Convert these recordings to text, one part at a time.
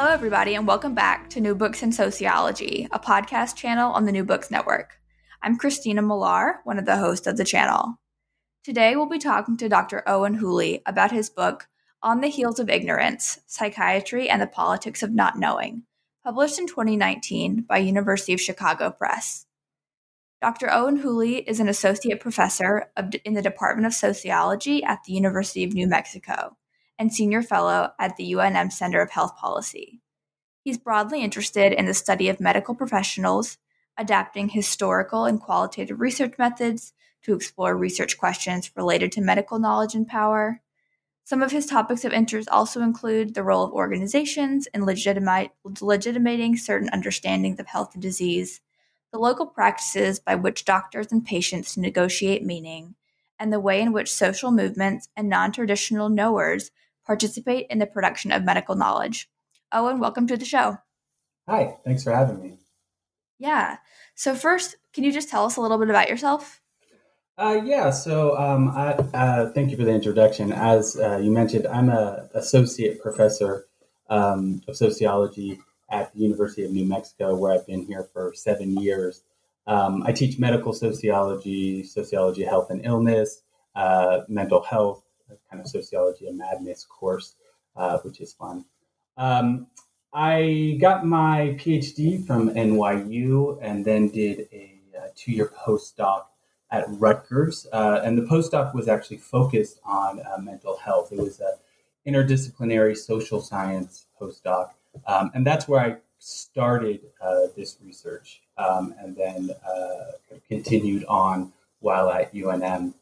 Hello, everybody, and welcome back to New Books in Sociology, a podcast channel on the New Books Network. I'm Christina Millar, one of the hosts of the channel. Today, we'll be talking to Dr. Owen Whooley about his book, On the Heels of Ignorance Psychiatry and the Politics of Not Knowing, published in 2019 by University of Chicago Press. Dr. Owen Whooley is an associate professor of, in the Department of Sociology at the University of New Mexico and senior fellow at the UNM Center of Health Policy. He's broadly interested in the study of medical professionals, adapting historical and qualitative research methods to explore research questions related to medical knowledge and power. Some of his topics of interest also include the role of organizations in legitimate, legitimating certain understandings of health and disease, the local practices by which doctors and patients negotiate meaning, and the way in which social movements and non traditional knowers participate in the production of medical knowledge. Owen, welcome to the show. Hi, thanks for having me. Yeah. So, first, can you just tell us a little bit about yourself? Uh, yeah, so um, I, uh, thank you for the introduction. As uh, you mentioned, I'm an associate professor um, of sociology at the University of New Mexico, where I've been here for seven years. Um, I teach medical sociology, sociology of health and illness, uh, mental health, kind of sociology of madness course, uh, which is fun. Um, I got my PhD from NYU and then did a, a two year postdoc at Rutgers. Uh, and the postdoc was actually focused on uh, mental health. It was an interdisciplinary social science postdoc. Um, and that's where I started uh, this research um, and then uh, continued on while at UNM.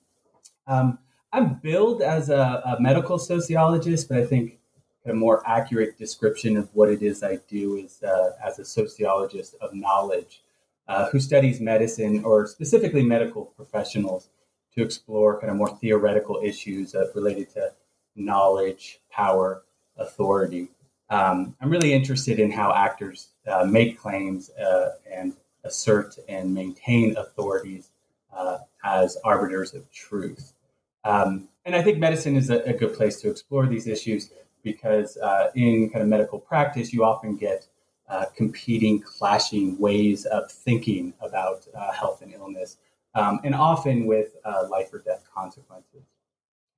Um, I'm billed as a, a, medical sociologist, but I think a more accurate description of what it is I do is uh, as a sociologist of knowledge uh, who studies medicine or specifically medical professionals to explore kind of more theoretical issues uh, related to knowledge, power, authority. Um, I'm really interested in how actors uh, make claims uh, and assert and maintain authorities uh, as arbiters of truth. Um, and I think medicine is a, a, good place to explore these issues because uh, in kind of medical practice, you often get uh, competing, clashing ways of thinking about uh, health and illness, um, and often with uh, life or death consequences.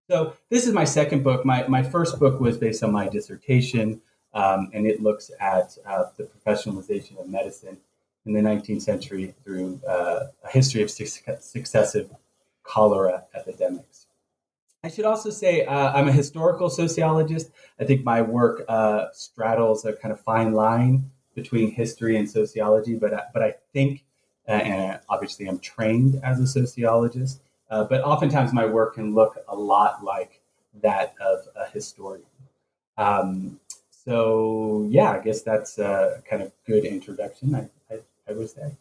So, this is my second book. My, my first book was based on my dissertation, um, and it looks at uh, the professionalization of medicine in the 19th century through uh, a history of successive cholera epidemics. I should also say uh, I'm a historical sociologist. I think my work uh, straddles a kind of fine line between history and sociology, but uh, but I think, uh, and obviously I'm trained as a sociologist, uh, but oftentimes my work can look a lot like that of a historian. Um, so yeah, I guess that's a kind of good introduction. I, I, I would say.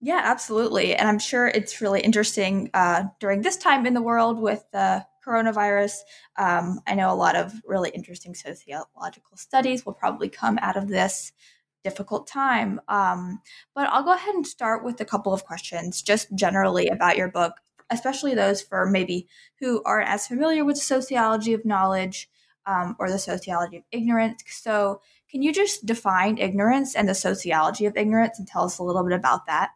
Yeah, absolutely. And I'm sure it's really interesting uh, during this time in the world with the coronavirus. Um, I know a lot of really interesting sociological studies will probably come out of this difficult time. Um, but I'll go ahead and start with a couple of questions, just generally about your book, especially those for maybe who aren't as familiar with sociology of knowledge um, or the sociology of ignorance. So, can you just define ignorance and the sociology of ignorance and tell us a little bit about that?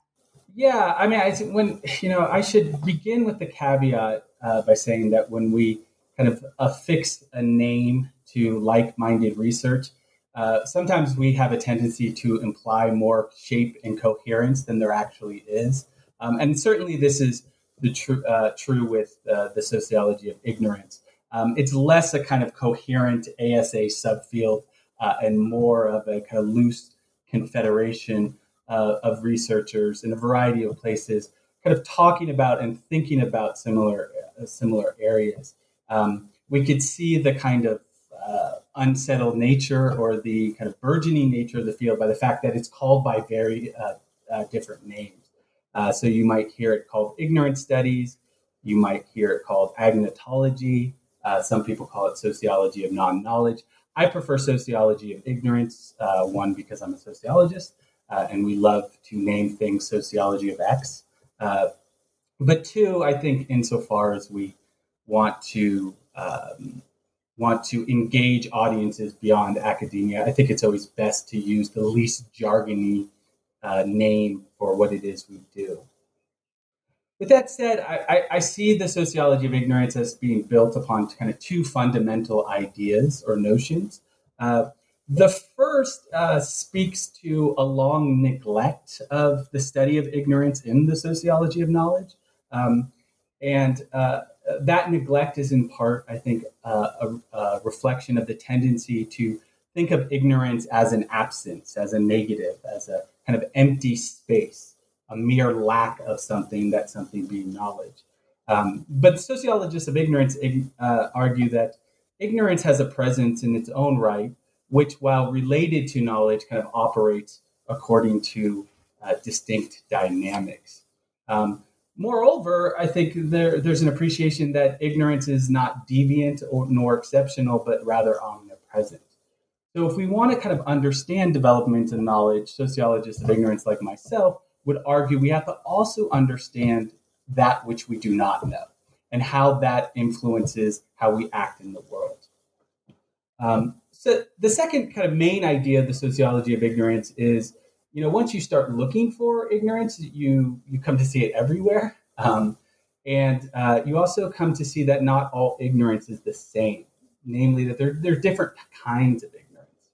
Yeah, I mean, I when you know, I should begin with the caveat uh, by saying that when we kind of affix a name to like minded research, uh, sometimes we have a tendency to imply more shape and coherence than there actually is. Um, and certainly, this is the tr- uh, true with uh, the sociology of ignorance. Um, it's less a kind of coherent ASA subfield uh, and more of a kind of loose confederation uh, of researchers in a variety of places, kind of talking about and thinking about similar uh, similar areas. Um, we could see the kind of uh, unsettled nature or the kind of burgeoning nature of the field by the fact that it's called by very uh, uh, different names. Uh, so you might hear it called ignorance studies. You might hear it called agnotology. some people call it sociology of non-knowledge. I prefer sociology of ignorance. one because I'm a sociologist, uh, and we love to name things sociology of X. Uh, but two, I think insofar as we want to um, want to engage audiences beyond academia, I think it's always best to use the least jargony uh, name for what it is we do. With that said, I, I, I, see the sociology of ignorance as being built upon kind of two fundamental ideas or notions. Uh, the first uh, speaks to a long neglect of the study of ignorance in the sociology of knowledge. Um, and uh, that neglect is in part, I think, uh, a, a, reflection of the tendency to think of ignorance as an absence, as a negative, as a kind of empty space, a mere lack of something, that something being knowledge. Um, but sociologists of ignorance uh, argue that ignorance has a presence in its own right which, while related to knowledge, kind of operates according to uh, distinct dynamics. Um, moreover, I think there, there's an appreciation that ignorance is not deviant or, nor exceptional, but rather omnipresent. So, if we want to kind of understand development in knowledge, sociologists of ignorance like myself would argue we have to also understand that which we do not know and how that influences how we act in the world. Um, so the second kind of main idea of the sociology of ignorance is, you know, once you start looking for ignorance, you you come to see it everywhere, um, and uh, you also come to see that not all ignorance is the same. Namely, that there there are different kinds of ignorance.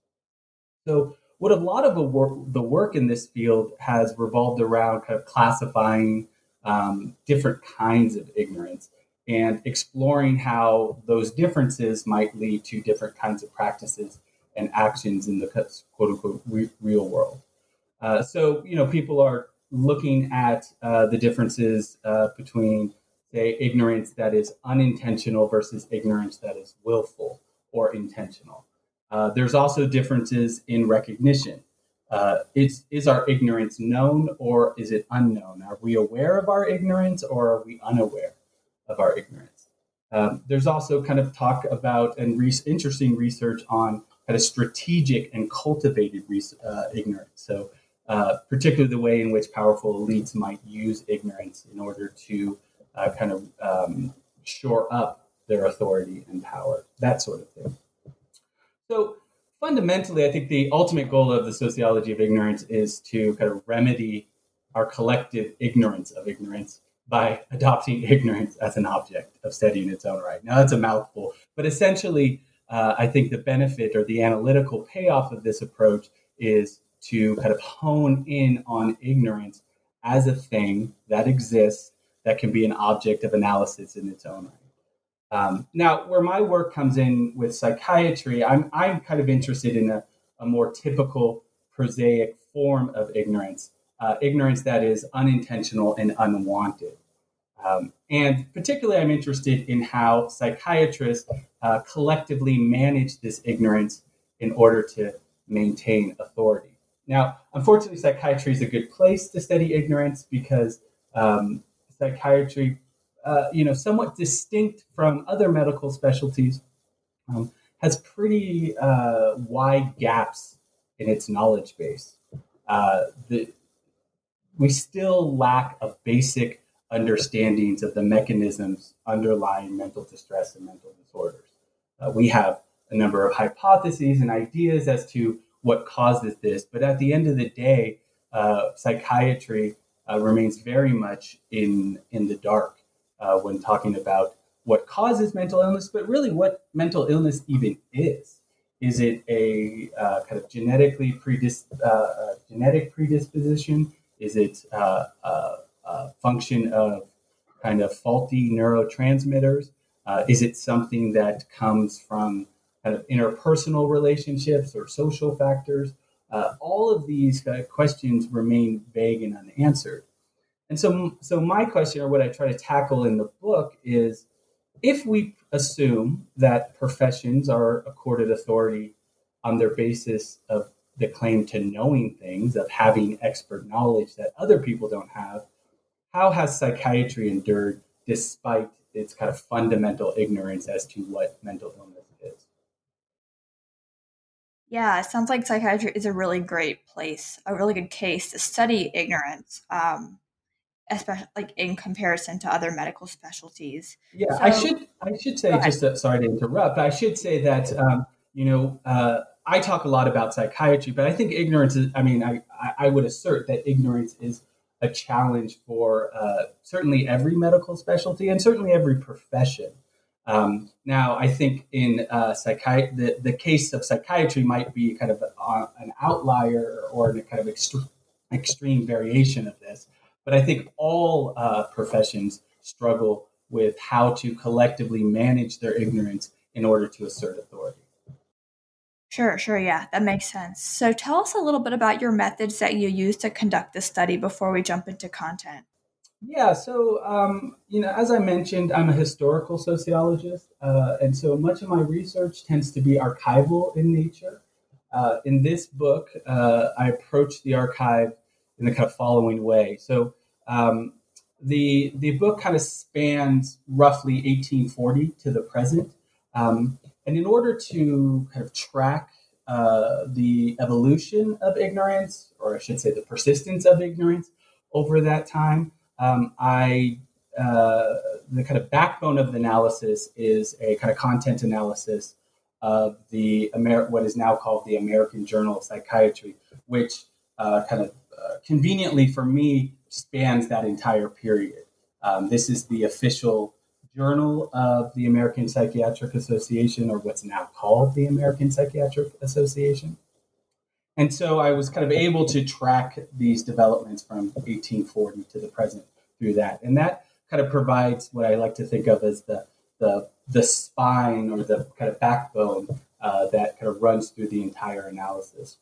So what a lot of the work, the work in this field has revolved around kind of classifying um, different kinds of ignorance and exploring how those differences might lead to different kinds of practices and actions in the quote unquote re- real world. Uh, so, you know, people are looking at uh, the differences uh, between, say, ignorance that is unintentional versus ignorance that is willful or intentional. Uh, there's also differences in recognition. Uh, is, is our ignorance known or is it unknown? Are we aware of our ignorance or are we unaware? Of our ignorance. Um, there's also kind of talk about and re- interesting research on kind of strategic and cultivated re- uh, ignorance. So, uh, particularly the way in which powerful elites might use ignorance in order to uh, kind of um, shore up their authority and power, that sort of thing. So, fundamentally, I think the ultimate goal of the sociology of ignorance is to kind of remedy our collective ignorance of ignorance by adopting ignorance as an object of study in its own right. Now, that's a mouthful, but essentially, uh, I think the benefit or the analytical payoff of this approach is to kind of hone in on ignorance as a thing that exists that can be an object of analysis in its own right. Um, now, where my work comes in with psychiatry, I'm, I'm kind of interested in a, a more typical prosaic form of ignorance, uh, ignorance that is unintentional and unwanted. Um, and particularly, I'm interested in how psychiatrists uh, collectively manage this ignorance in order to maintain authority. Now, unfortunately, psychiatry is a good place to study ignorance because um, psychiatry, uh, you know, somewhat distinct from other medical specialties, um, has pretty uh, wide gaps in its knowledge base. Uh, the, we still lack a basic understandings of the mechanisms underlying mental distress and mental disorders. Uh, we have a number of hypotheses and ideas as to what causes this, but at the end of the day, uh, psychiatry uh, remains very much in in the dark uh, when talking about what causes mental illness, but really what mental illness even is. Is it a uh, kind of genetically predis- uh, genetic predisposition? Is it uh, function of kind of faulty neurotransmitters? Uh, is it something that comes from kind of interpersonal relationships or social factors? Uh, all of these uh, questions remain vague and unanswered. And so, so my question, or what I try to tackle in the book, is if we assume that professions are accorded authority on their basis of the claim to knowing things, of having expert knowledge that other people don't have, how has psychiatry endured despite its kind of fundamental ignorance as to what mental illness is? Yeah, it sounds like psychiatry is a really great place, a really good case to study ignorance, um, especially like in comparison to other medical specialties. Yeah, so, I should I should say just to, sorry to interrupt. I should say that um, you know uh, I talk a lot about psychiatry, but I think ignorance is. I mean, I I would assert that ignorance is a challenge for uh, certainly every medical specialty and certainly every profession. Um, now, I think in uh, psychiatry, the, the case of psychiatry might be kind of a, an outlier or a kind of extreme variation of this. But I think all uh, professions struggle with how to collectively manage their ignorance in order to assert authority. Sure, sure. Yeah, that makes sense. So tell us a little bit about your methods that you use to conduct the study before we jump into content. Yeah, so, um, you know, as I mentioned, I'm a historical sociologist. Uh, and so much of my research tends to be archival in nature. Uh, in this book, uh, I approach the archive in the kind of following way. So, um, the, the book kind of spans roughly 1840 to the present. Um, and in order to kind of track uh, the evolution of ignorance, or I should say the persistence of ignorance over that time, um, I uh, the kind of backbone of the analysis is a kind of content analysis of the Amer- what is now called the American Journal of Psychiatry, which uh, kind of uh, conveniently for me spans that entire period. Um, this is the official Journal of the American Psychiatric Association, or what's now called the American Psychiatric Association. And so I was kind of able to track these developments from 1840 to the present through that. And that kind of provides what I like to think of as the, the, the spine or the kind of backbone uh, that kind of runs through the entire analysis.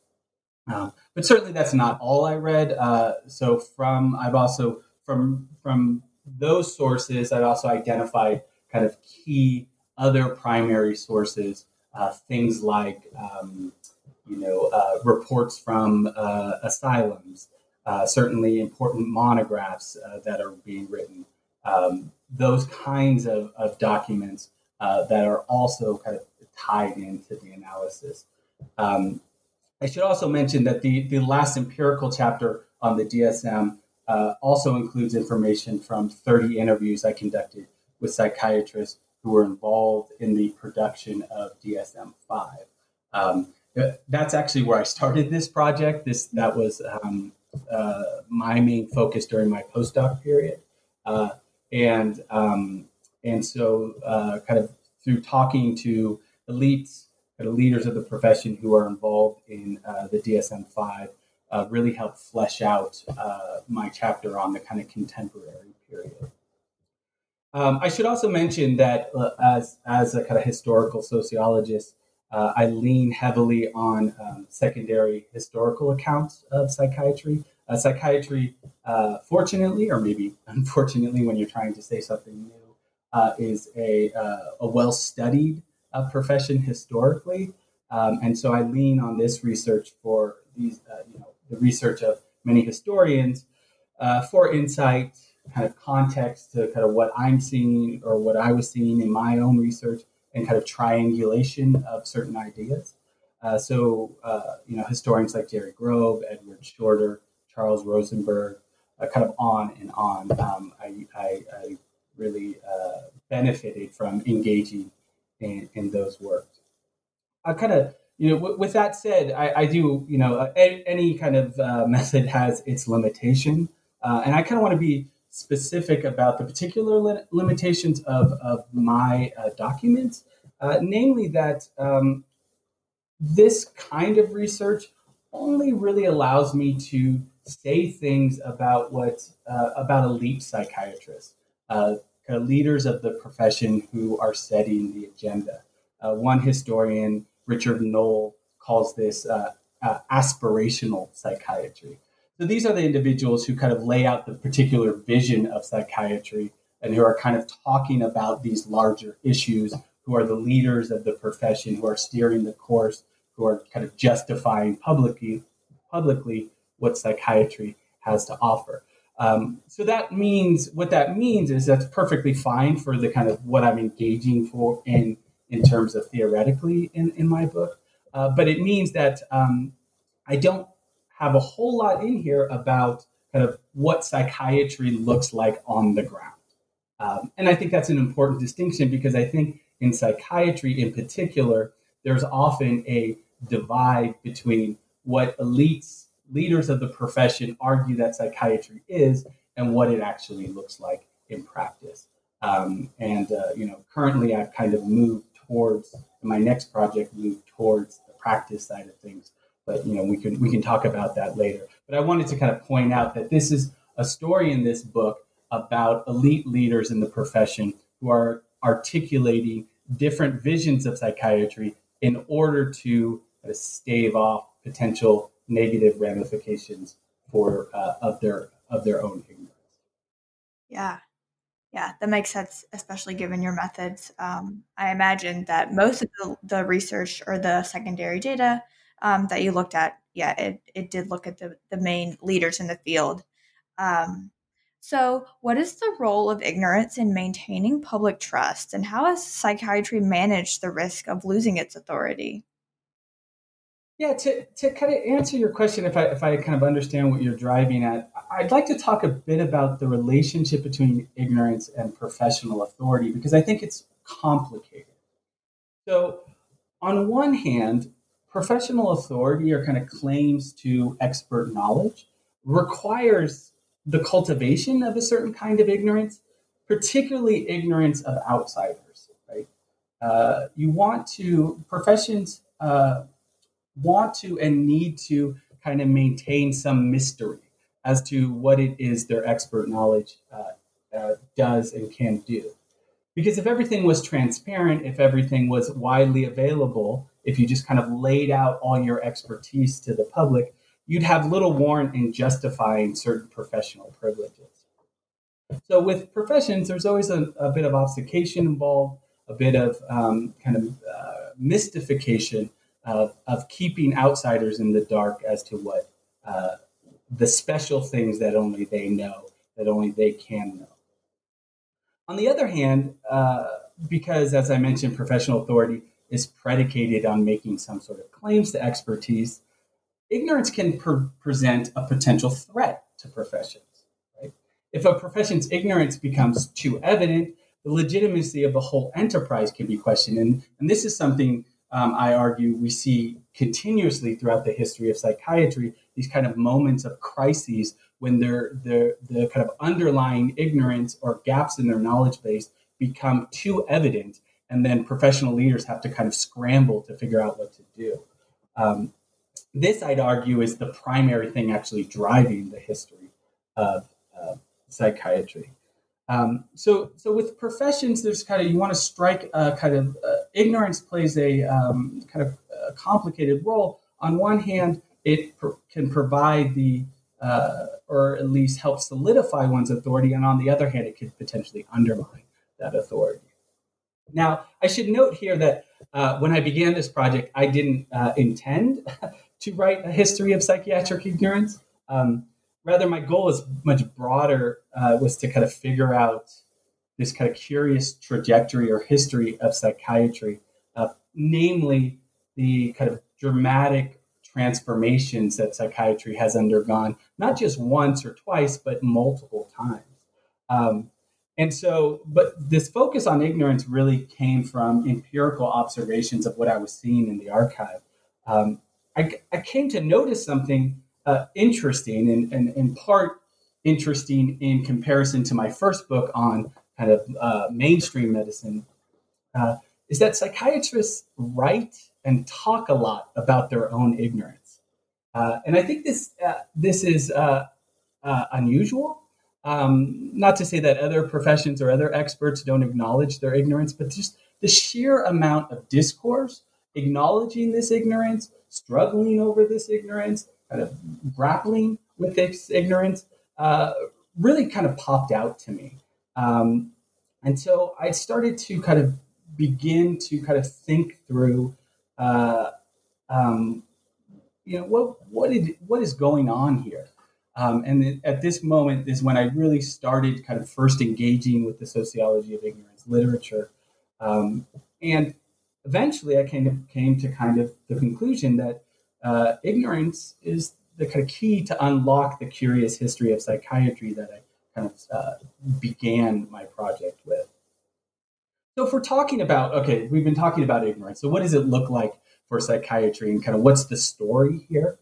Um, but certainly that's not all I read. Uh, so from I've also from from those sources, I also identified kind of key other primary sources, uh, things like um, you know uh, reports from uh, asylums, uh, certainly important monographs uh, that are being written, um, those kinds of, of documents uh, that are also kind of tied into the analysis. Um, I should also mention that the, the last empirical chapter on the DSM uh, also includes information from 30 interviews I conducted with psychiatrists who were involved in the production of DSM 5. Um, that's actually where I started this project. This that was um, uh, my main focus during my postdoc period, uh, and um, and so uh, kind of through talking to elites, kind of leaders of the profession who are involved in uh, the DSM five, uh, really helped flesh out uh, my chapter on the kind of contemporary period. Um, I should also mention that uh, as, as a kind of historical sociologist, uh, I lean heavily on um, secondary historical accounts of psychiatry. Uh, psychiatry, uh, fortunately, or maybe unfortunately, when you're trying to say something new, is a, a well studied profession historically. Um, and so I lean on this research for these, you know, the research of many historians uh, for insight, kind of context to kind of what I'm seeing or what I was seeing in my own research, and kind of triangulation of certain ideas. Uh, so, uh, you know, historians like Jerry Grob, Edward Shorter, Charles Rosenberg, uh, kind of on and on. Um, I, I, I, really uh, benefited from engaging in, in those works. I kind of you know, w- with that said, I, I do, you know, uh, any, any, kind of uh, method has its limitation. Uh, and I kind of want to be specific about the particular li- limitations of, of my uh, documents, uh, namely that um, this kind of research only really allows me to say things about what uh, about elite psychiatrists, leaders of the profession who are setting the agenda. One historian, Richard Noll, calls this uh, uh, aspirational psychiatry. So these are the individuals who kind of lay out the particular vision of psychiatry and who are kind of talking about these larger issues, who are the leaders of the profession, who are steering the course, who are kind of justifying publicly publicly what psychiatry has to offer. Um, so that means what that means is that's perfectly fine for the kind of what I'm engaging for in in terms of theoretically in, in my book. Uh, but it means that um, I don't have a whole lot in here about kind of what psychiatry looks like on the ground. Um, and I think that's an important distinction because I think in psychiatry in particular, there's often a divide between what elites, leaders of the profession argue that psychiatry is and what it actually looks like in practice. Um, and, uh, you know, currently I've kind of moved towards, my next project moved towards the practice side of things. But, you know, we can, we can talk about that later. But I wanted to kind of point out that this is a story in this book about elite leaders in the profession who are articulating different visions of psychiatry in order to stave off potential negative ramifications for uh, of their of their own ignorance. Yeah, yeah, that makes sense, especially given your methods. Um, I imagine that most of the, the research or the secondary data um, that you looked at, yeah, it, it did look at the, the main leaders in the field. Um, so, what is the role of ignorance in maintaining public trust, and how has psychiatry managed the risk of losing its authority? Yeah, to, to kind of answer your question, if I, if I kind of understand what you're driving at, I'd like to talk a bit about the relationship between ignorance and professional authority because I think it's complicated. So, on one hand, professional authority or kind of claims to expert knowledge requires the cultivation of a certain kind of ignorance, particularly ignorance of outsiders, right? Uh, you want to, professions, uh, want to and need to kind of maintain some mystery as to what it is their expert knowledge uh, uh, does and can do. Because if everything was transparent, if everything was widely available, if you just kind of laid out all your expertise to the public, you'd have little warrant in justifying certain professional privileges. So with professions, there's always a, a bit of obfuscation involved, a bit of um, kind of uh, mystification of, of keeping outsiders in the dark as to what uh, the special things that only they know, that only they can know. On the other hand, uh, because as I mentioned, professional authority is predicated on making some sort of claims to expertise, ignorance can pre- present a potential threat to professions. Right? If a profession's ignorance becomes too evident, the legitimacy of the whole enterprise can be questioned. And, and this is something um, I argue we see continuously throughout the history of psychiatry these kind of moments of crises when their the the kind of underlying ignorance or gaps in their knowledge base become too evident, and then professional leaders have to kind of scramble to figure out what to do. Um, this, I'd argue, is the primary thing actually driving the history of psychiatry. Um, so, so with professions, there's kind of you want to strike a kind of uh, ignorance plays a um, kind of a complicated role. On one hand, it pr- can provide the uh, or at least help solidify one's authority, and on the other hand, it could potentially undermine that authority. Now, I should note here that uh, when I began this project, I didn't uh, intend to write a history of psychiatric ignorance. Um, rather my goal is much broader uh, was to kind of figure out this kind of curious trajectory or history of psychiatry uh, namely the kind of dramatic transformations that psychiatry has undergone not just once or twice but multiple times. Um, and so but this focus on ignorance really came from empirical observations of what i was seeing in the archive. Um, I, I came to notice something uh, interesting and, and in part interesting in comparison to my first book on kind of uh, mainstream medicine uh, is that psychiatrists write and talk a lot about their own ignorance. Uh, and I think this, uh, this is uh, unusual. Um, not to say that other professions or other experts don't acknowledge their ignorance, but just the sheer amount of discourse acknowledging this ignorance, struggling over this ignorance, kind of grappling with this ignorance, uh, really kind of popped out to me. Um, and so I started to kind of begin to kind of think through, uh, um, you know, what what did what is going on here? Um, and at this moment is when I really started kind of first engaging with the sociology of ignorance literature, um, and eventually I came came to kind of the conclusion that uh, ignorance is the kind of key to unlock the curious history of psychiatry that I kind of uh, began my project with. So, if we're talking about, okay, we've been talking about ignorance. So, what does it look like for psychiatry and kind of what's the story here?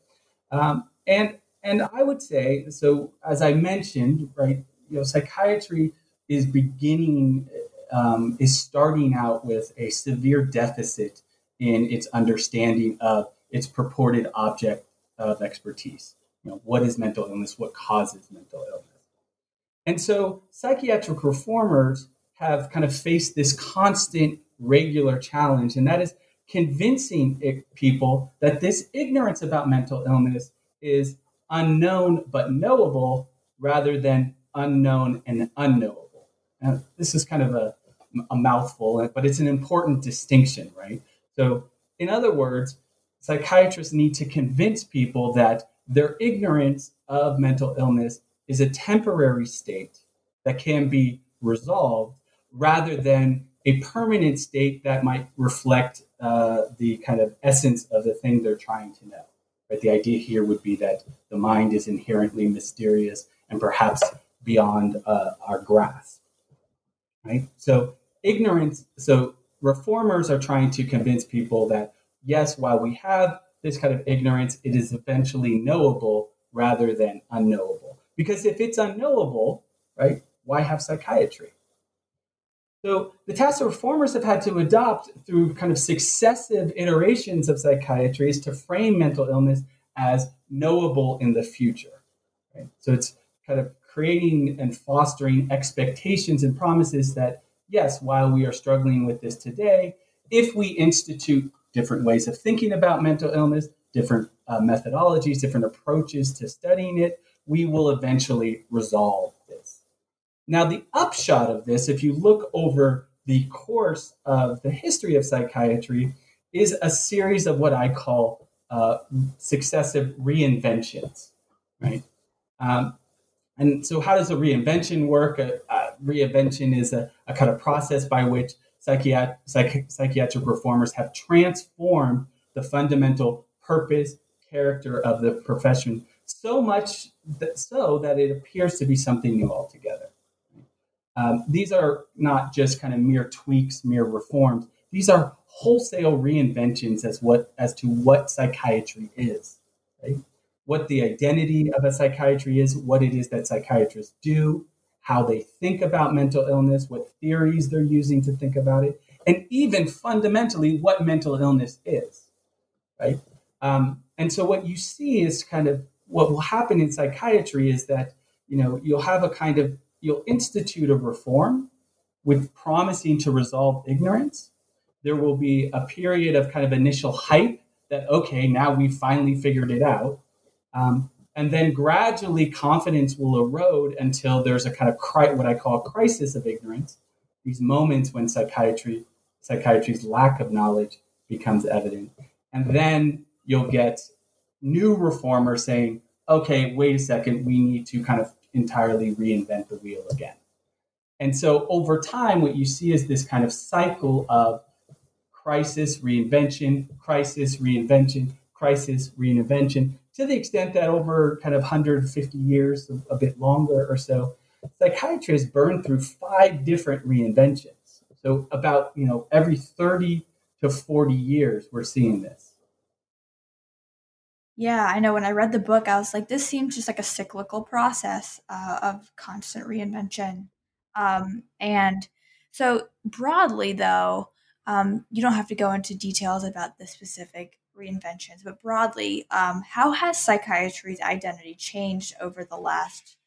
Um, and and I would say, so as I mentioned, right, you know, psychiatry is beginning, um, is starting out with a severe deficit in its understanding of its purported object of expertise. You know, what is mental illness? What causes mental illness? And so psychiatric reformers have kind of faced this constant, regular challenge, and that is convincing people that this ignorance about mental illness is unknown but knowable rather than unknown and unknowable. Now, this is kind of a, a mouthful, but it's an important distinction, right? So, in other words, psychiatrists need to convince people that their ignorance of mental illness is a temporary state that can be resolved rather than a permanent state that might reflect uh, the kind of essence of the thing they're trying to know. Right? The idea here would be that the mind is inherently mysterious and perhaps beyond uh, our grasp. Right? So ignorance. So reformers are trying to convince people that yes, while we have this kind of ignorance, it is eventually knowable rather than unknowable. Because if it's unknowable, right, why have psychiatry? So the task of reformers have had to adopt through kind of successive iterations of psychiatry is to frame mental illness as knowable in the future. Right? So it's kind of creating and fostering expectations and promises that, yes, while we are struggling with this today, if we institute different ways of thinking about mental illness, different uh, methodologies, different approaches to studying it, we will eventually resolve this. Now, the upshot of this, if you look over the course of the history of psychiatry, is a series of what I call uh, successive reinventions, right? Um, and so, how does a reinvention work? A, a reinvention is a, a, kind of process by which psychiat- psych- psychiatric reformers have transformed the fundamental purpose, character of the profession so much that, so that it appears to be something new altogether. Um, these are not just kind of mere tweaks, mere reforms. These are wholesale reinventions as what as to what psychiatry is, right? What the identity of a psychiatry is, what it is that psychiatrists do, how they think about mental illness, what theories they're using to think about it, and even fundamentally what mental illness is, right? Um, and so what you see is kind of what will happen in psychiatry is that you know you'll have a kind of you'll institute a reform with promising to resolve ignorance. There will be a period of kind of initial hype that okay now we've finally figured it out. Um, and then gradually confidence will erode until there's a kind of cri- what I call a crisis of ignorance. These moments when psychiatry, psychiatry's lack of knowledge becomes evident, and then you'll get new reformers saying, "Okay, wait a second, we need to kind of entirely reinvent the wheel again." And so over time, what you see is this kind of cycle of crisis, reinvention, crisis, reinvention, crisis, reinvention, to the extent that over kind of 150 years, a bit longer or so, psychiatry has burned through five different reinventions. So about you know every 30 to 40 years, we're seeing this. Yeah, I know. When I read the book, I was like, this seems just like a cyclical process uh, of constant reinvention. Um, and so, broadly, though, um, you don't have to go into details about the specific reinventions, but broadly, um, how has psychiatry's identity changed over the last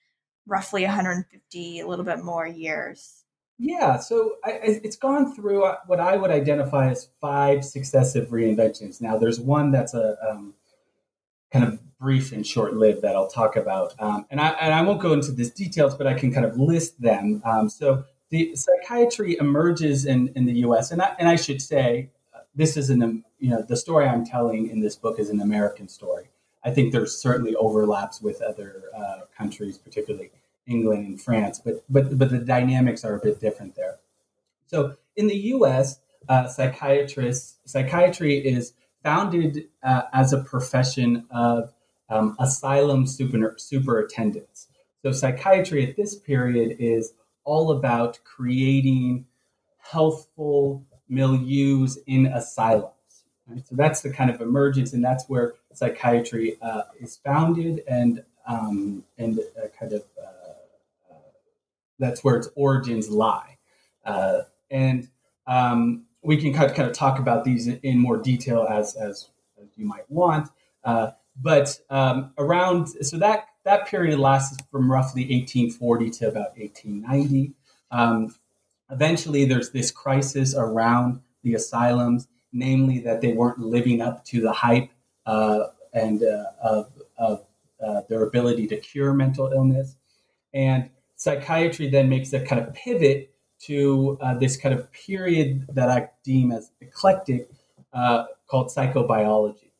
roughly 150, a little bit more years? Yeah, so I, it's gone through uh, what I would identify as five successive reinventions. Now, there's one that's a um, kind of brief and short lived that I'll talk about, um, and I and I won't go into these details, but I can kind of list them. Um, so the psychiatry emerges in, in the U.S. and I, and I should say this is an you know the story I'm telling in this book is an American story. I think there's certainly overlaps with other uh, countries, particularly England and France, but but but the dynamics are a bit different there. So in the U.S., uh, psychiatrists psychiatry is founded uh, as a profession of um, asylum super, superintendents. So psychiatry at this period is all about creating healthful milieus in asylums. Right? So that's the kind of emergence, and that's where psychiatry uh, is founded, and um, and uh, kind of uh, that's where its origins lie. Uh, and um, we can kind of, kind of talk about these in more detail as as, as you might want. Uh, but um, around so that that period lasts from roughly 1840 to about 1890. Eventually, there's this crisis around the asylums, namely that they weren't living up to the hype uh, and uh, of, of uh, their ability to cure mental illness. And psychiatry then makes a kind of pivot to uh, this kind of period that I deem as eclectic uh, called psychobiology.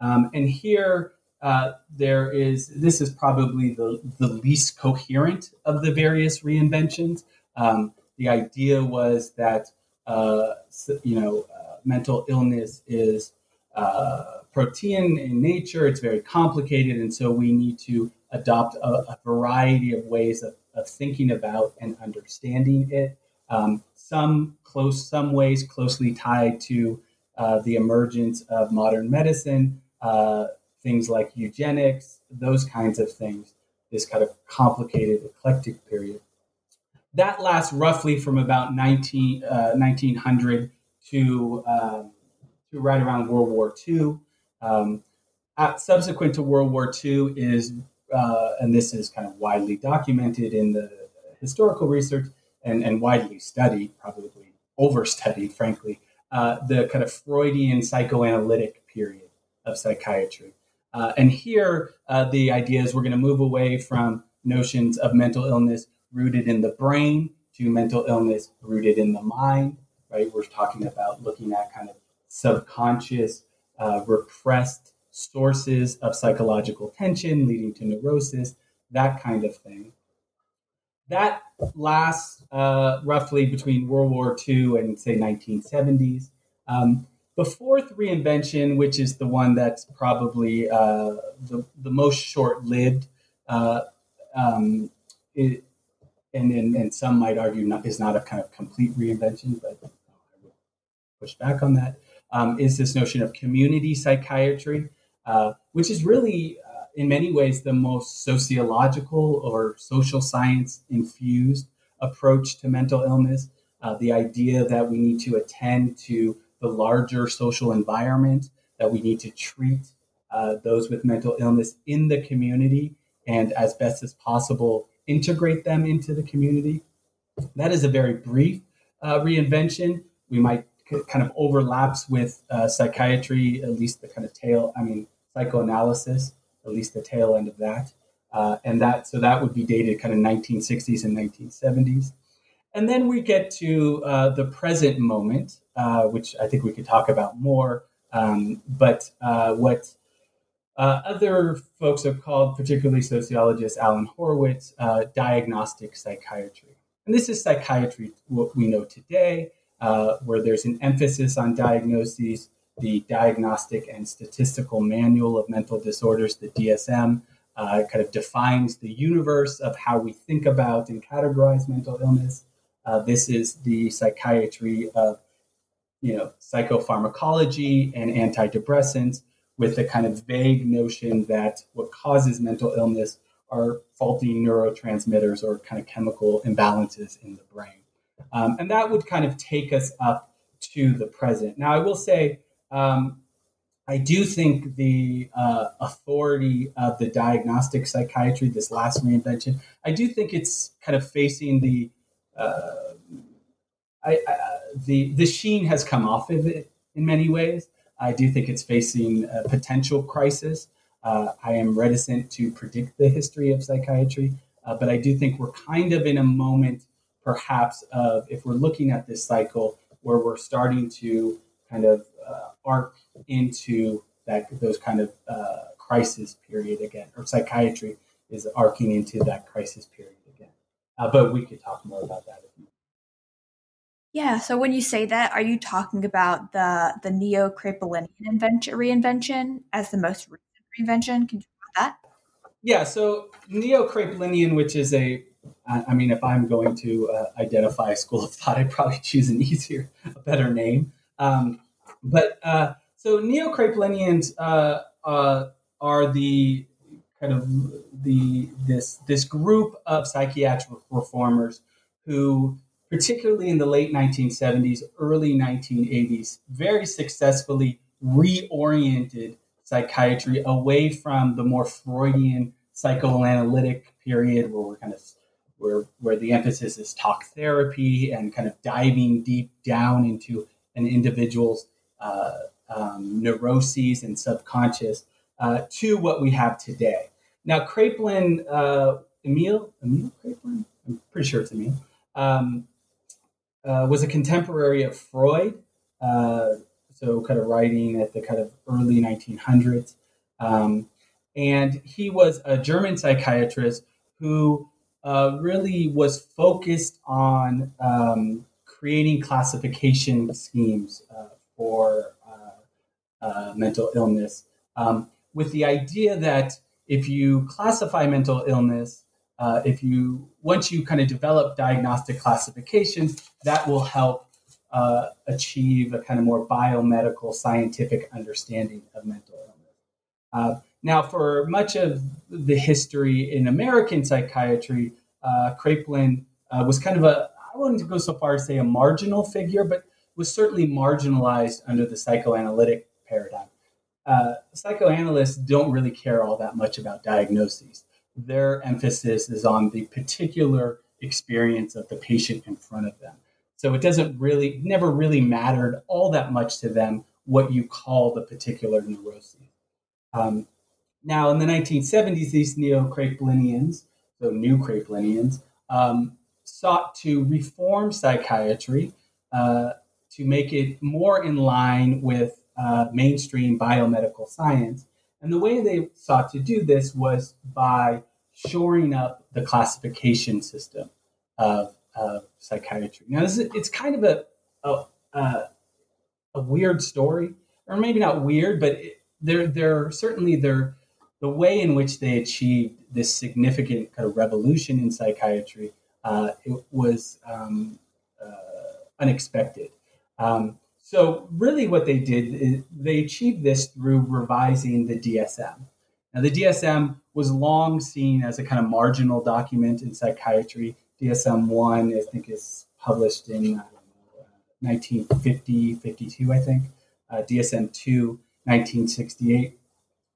Um, and here, uh, there is this is probably the, the least coherent of the various reinventions. Um, the idea was that uh, you know uh, mental illness is uh, protean in nature; it's very complicated, and so we need to adopt a, a variety of ways of, of, thinking about and understanding it. Um, some close, some ways closely tied to uh, the emergence of modern medicine things like eugenics, those kinds of things, this kind of complicated, eclectic period. That lasts roughly from about 19, uh, 1900 to, um, to right around World War II. Um, at, subsequent to World War II is, uh, and this is kind of widely documented in the historical research and, and widely studied, probably overstudied, frankly, uh, the kind of Freudian psychoanalytic period of psychiatry. Uh, and here, uh, the idea is we're going to move away from notions of mental illness rooted in the brain to mental illness rooted in the mind, right? We're talking about looking at kind of subconscious, uh, repressed sources of psychological tension leading to neurosis, that kind of thing. That lasts uh, roughly between World War II and, say, 1970s. Um, fourth reinvention, which is the one that's probably uh, the, the most short lived, uh, um, and, and, and some might argue not, is not a kind of complete reinvention, but I would push back on that. Um, is this notion of community psychiatry, uh, which is really, uh, in many ways, the most sociological or social science infused approach to mental illness. Uh, the idea that we need to attend to the larger social environment that we need to treat uh, those with mental illness in the community and as best as possible integrate them into the community. That is a very brief uh, reinvention. We might kind of overlaps with uh, psychiatry, at least the kind of tail, I mean, psychoanalysis, at least the tail end of that. Uh, and that, so that would be dated kind of 1960s and 1970s. And then we get to uh, the present moment, uh, which I think we could talk about more. Um, but uh, what uh, other folks have called, particularly sociologist Allan Horwitz, uh, diagnostic psychiatry. And this is psychiatry, what we know today, uh, where there's an emphasis on diagnoses. The Diagnostic and Statistical Manual of Mental Disorders, the DSM, kind of defines the universe of how we think about and categorize mental illness. Uh, this is the psychiatry of, you know, psychopharmacology and antidepressants, with the kind of vague notion that what causes mental illness are faulty neurotransmitters or kind of chemical imbalances in the brain. Um, and that would kind of take us up to the present. Now, I will say, um, I do think the uh, authority of the diagnostic psychiatry, this last reinvention, I do think it's kind of facing the uh, I, I, the the sheen has come off of it in many ways. I do think it's facing a potential crisis. Uh, I am reticent to predict the history of psychiatry, uh, but I do think we're kind of in a moment, perhaps, of if we're looking at this cycle where we're starting to kind of uh, arc into that those kind of uh, crisis period again, or psychiatry is arcing into that crisis period again. Uh, but we could talk more about that if you yeah. So when you say that, are you talking about the the neo Kraepelinian invention reinvention as the most recent reinvention? Can you talk about that? Yeah. So neo Kraepelinian, which is a, I mean, if I'm going to uh, identify a school of thought, I'd probably choose an easier, a better name. Um, but uh, so neo Kraepelinians uh, uh, are the kind of the this this group of psychiatric reformers who particularly in the late 1970s, early 1980s, very successfully reoriented psychiatry away from the more Freudian psychoanalytic period where we're kind of where where the emphasis is talk therapy and kind of diving deep down into an individual's uh, um, neuroses and subconscious uh, to what we have today. Now, Kraepelin, uh, Emil, Emil Kraepelin, I'm pretty sure it's Emil, um, uh, was a contemporary of Freud, uh, so kind of writing at the kind of early 1900s. Um, and he was a German psychiatrist who uh, really was focused on um, creating classification schemes uh, for uh, mental illness um, with the idea that if you classify mental illness, uh, if you once you kind of develop diagnostic classifications, that will help uh, achieve a kind of more biomedical scientific understanding of mental illness. Uh, now, for much of the history in American psychiatry, uh, Kraepelin uh, was kind of a I wouldn't go so far as to say a marginal figure, but was certainly marginalized under the psychoanalytic paradigm. Uh, psychoanalysts don't really care all that much about diagnoses their emphasis is on the particular experience of the patient in front of them. So it doesn't really, never really mattered all that much to them what you call the particular neurosis. Um, now, in the 1970s, these neo Kraepelinians, so new Kraepelinians, um, sought to reform psychiatry uh, to make it more in line with uh, mainstream biomedical science and the way they sought to do this was by shoring up the classification system of, of psychiatry. Now, this is, it's kind of a, a, a, weird story, or maybe not weird, but it, they're, they're certainly they're, the way in which they achieved this significant kind of revolution in psychiatry uh, it was um, uh, unexpected. Um, so really what they did is they achieved this through revising the DSM. Now the DSM was long seen as a kind of marginal document in psychiatry. DSM 1 I think is published in know, 1950, 52 I think. Uh, DSM 2 1968.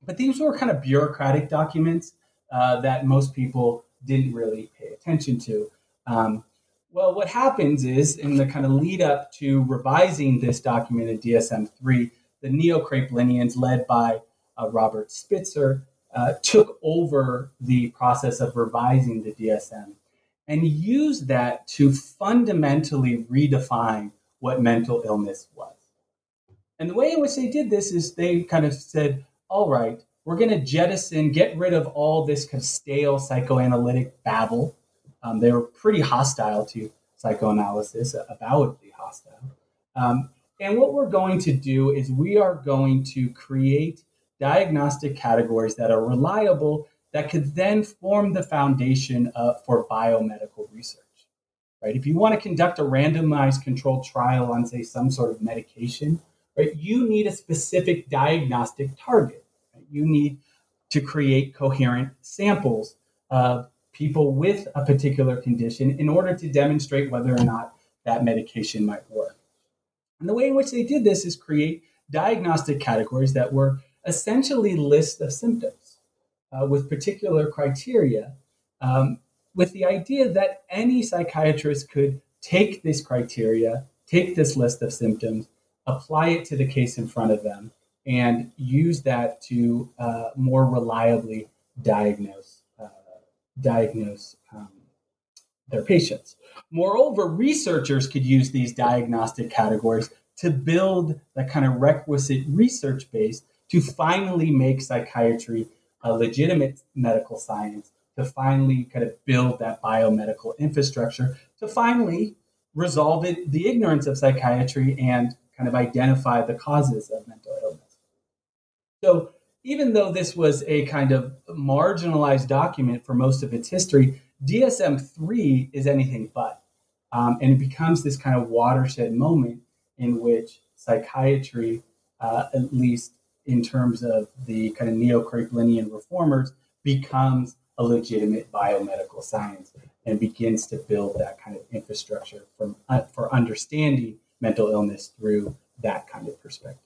But these were kind of bureaucratic documents uh, that most people didn't really pay attention to. Um, well, what happens is in the kind of lead up to revising this document in DSM 3, the neo Kraepelinians, led by uh, Robert Spitzer, uh, took over the process of revising the DSM and used that to fundamentally redefine what mental illness was. And the way in which they did this is they kind of said, all right, we're going to jettison, get rid of all this kind of stale psychoanalytic babble um, they were pretty hostile to psychoanalysis, avowedly hostile. Um, and what we're going to do is we are going to create diagnostic categories that are reliable that could then form the foundation uh, for biomedical research. Right? If you want to conduct a randomized controlled trial on, say, some sort of medication, right? You need a specific diagnostic target. Right? You need to create coherent samples of people with a particular condition in order to demonstrate whether or not that medication might work. And the way in which they did this is create diagnostic categories that were essentially lists of symptoms uh, with particular criteria, um, with the idea that any psychiatrist could take this criteria, take this list of symptoms, apply it to the case in front of them, and use that to uh, more reliably diagnose diagnose um, their patients. Moreover, researchers could use these diagnostic categories to build the kind of requisite research base to finally make psychiatry a legitimate medical science, to finally kind of build that biomedical infrastructure, to finally resolve it, the ignorance of psychiatry and kind of identify the causes of mental illness. So, even though this was a kind of marginalized document for most of its history, DSM 3 is anything but. Um, and it becomes this kind of watershed moment in which psychiatry, uh, at least in terms of the kind of neo Kraepelinian reformers, becomes a legitimate biomedical science and begins to build that kind of infrastructure from, uh, for understanding mental illness through that kind of perspective.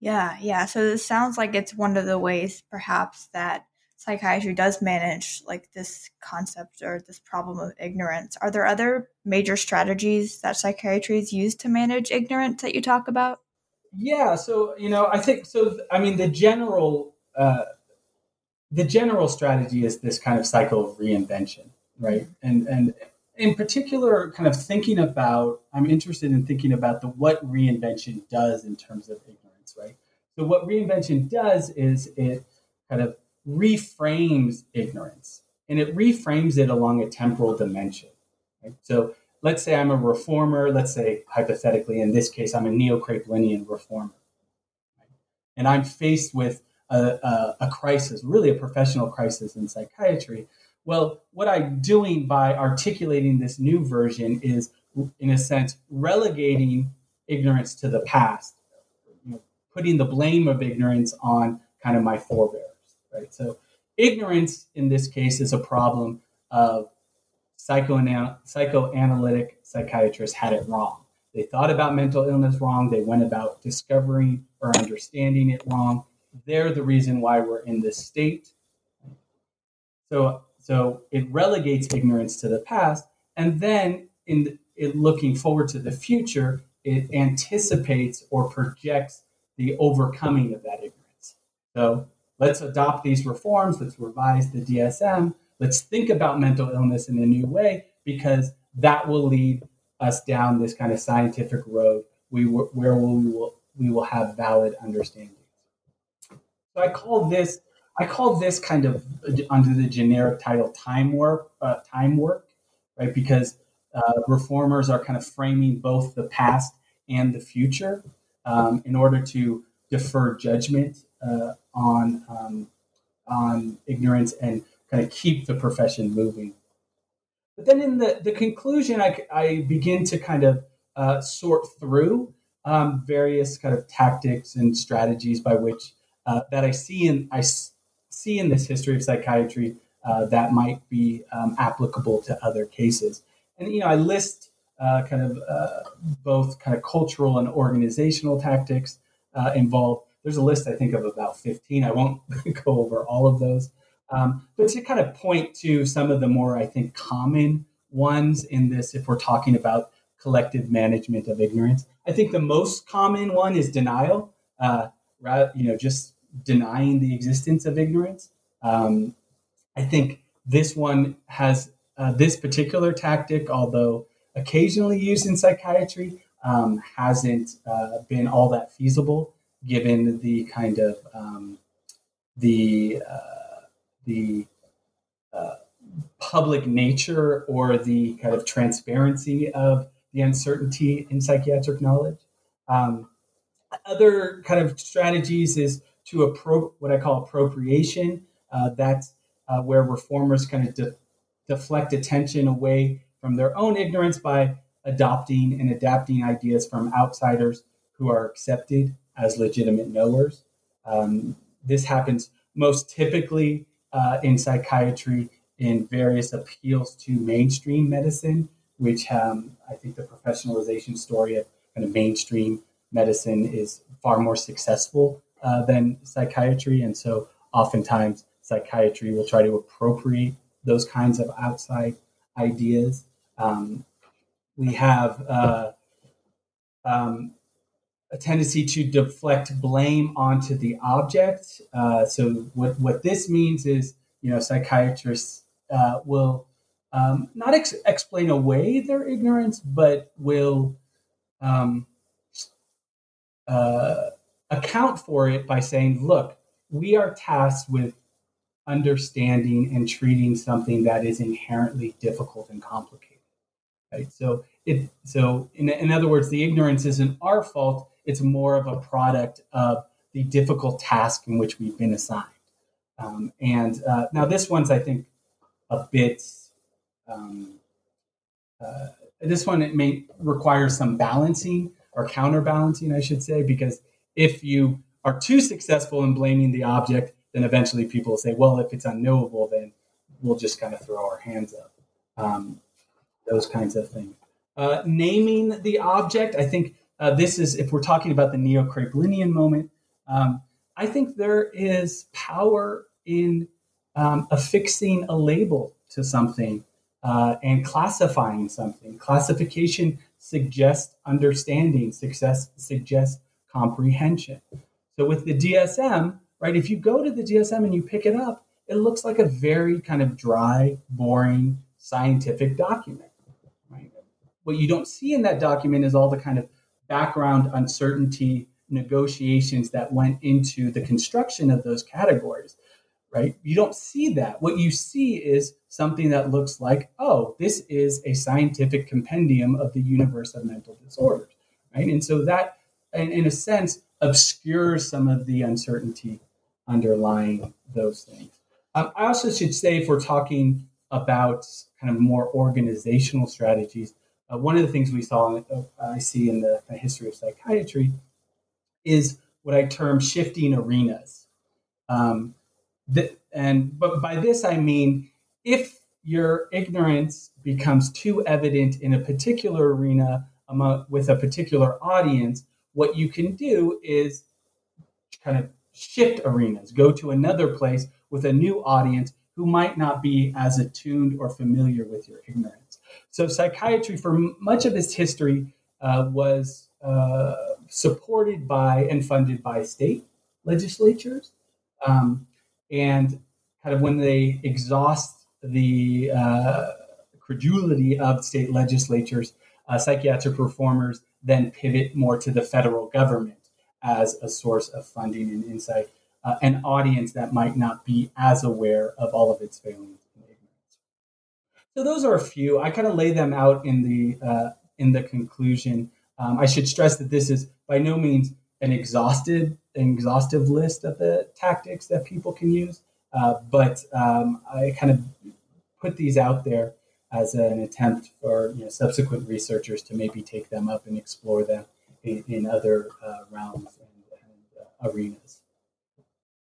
Yeah, yeah. So this sounds like it's one of the ways perhaps that psychiatry does manage like this concept or this problem of ignorance. Are there other major strategies that psychiatry is used to manage ignorance that you talk about? Yeah, so you know, I think so. I mean, the general uh, the general strategy is this kind of cycle of reinvention, right? And and in particular, kind of thinking about, I'm interested in thinking about the what reinvention does in terms of ignorance? So what reinvention does is it kind of reframes ignorance, and it reframes it along a temporal dimension. Right? So let's say I'm a reformer. Let's say hypothetically, in this case, I'm a neo-Kraepelinian reformer, right? and I'm faced with a, a, a crisis, really a professional crisis in psychiatry well, what I'm doing by articulating this new version is, in a sense, relegating ignorance to the past, putting the blame of ignorance on kind of my forebears, right? So, ignorance in this case is a problem of psychoanal- psychoanalytic psychiatrists had it wrong. They thought about mental illness wrong. They went about discovering or understanding it wrong. They're the reason why we're in this state. So so it relegates ignorance to the past. And then in, in looking forward to the future, it anticipates or projects the overcoming of that ignorance. So let's adopt these reforms, let's revise the DSM, let's think about mental illness in a new way because that will lead us down this kind of scientific road we, where we will, we will have valid understandings. So I call this I call this kind of under the generic title time work, uh, time work, right? Because uh, reformers are kind of framing both the past and the future um, in order to defer judgment uh, on um, on ignorance and kind of keep the profession moving. But then in the, the conclusion, I, I begin to kind of uh, sort through um, various kind of tactics and strategies by which uh, that I see in I see in this history of psychiatry uh, that might be um, applicable to other cases. And you know, I list uh, kind of uh, both kind of cultural and organizational tactics uh, involved. There's a list I think of about 15. I won't go over all of those, um, but to kind of point to some of the more I think common ones in this, if we're talking about collective management of ignorance, I think the most common one is denial. Uh, you know, just denying the existence of ignorance. Um, I think this one has uh, this particular tactic, although occasionally used in psychiatry, um, hasn't uh, been all that feasible given the kind of um, the uh, the uh, public nature or the kind of transparency of the uncertainty in psychiatric knowledge. Um, other kind of strategies is to appro- what I call appropriation. Uh, that's uh, where reformers kind of de- deflect attention away from their own ignorance by adopting and adapting ideas from outsiders who are accepted as legitimate knowers. Um, this happens most typically uh, in psychiatry in various appeals to mainstream medicine, which um, I think the professionalization story of kind of mainstream medicine is far more successful uh, than psychiatry. And so oftentimes psychiatry will try to appropriate those kinds of outside ideas. Um, we have uh, um, a tendency to deflect blame onto the object. Uh, so what, what this means is, you know, psychiatrists uh, will um, not ex- explain away their ignorance, but will um, uh, account for it by saying, look, we are tasked with understanding and treating something that is inherently difficult and complicated. Right. So it so in, in other words, the ignorance isn't our fault. It's more of a product of the difficult task in which we've been assigned. Um, and uh, now this one's, I think, a bit. Um, uh, this one it may require some balancing or counterbalancing, I should say, because if you are too successful in blaming the object, then eventually people will say, well, if it's unknowable, then we'll just kind of throw our hands up. Um, those kinds of things. Uh, naming the object, I think uh, this is, if we're talking about the neo Kraepelinian moment, um, I think there is power in um, affixing a label to something uh, and classifying something. Classification suggests understanding, success suggests comprehension. So with the DSM, right, if you go to the DSM and you pick it up, it looks like a very kind of dry, boring scientific document. What you don't see in that document is all the kind of background uncertainty negotiations that went into the construction of those categories right? You don't see that. What you see is something that looks like, oh, this is a scientific compendium of the universe of mental disorders, right? And so that, in, in a sense, obscures some of the uncertainty underlying those things. Um, I also should say, if we're talking about kind of more organizational strategies, uh, one of the things we saw, uh, I see in the history of psychiatry, is what I term shifting arenas. Um, the, and but by this I mean if your ignorance becomes too evident in a particular arena among, with a particular audience, what you can do is kind of shift arenas, go to another place with a new audience who might not be as attuned or familiar with your ignorance. So, psychiatry, for much of its history, uh, was uh, supported by and funded by state legislatures. Um, and kind of when they exhaust the uh, credulity of state legislatures, uh, psychiatric reformers then pivot more to the federal government as a source of funding and insight, uh, an audience that might not be as aware of all of its failings. So those are a few. I kind of lay them out in the uh, in the conclusion. Um, I should stress that this is by no means an exhaustive exhaustive list of the tactics that people can use, uh, but um, I kind of put these out there as an attempt for you know, subsequent researchers to maybe take them up and explore them in, in other uh, realms and, and uh, arenas.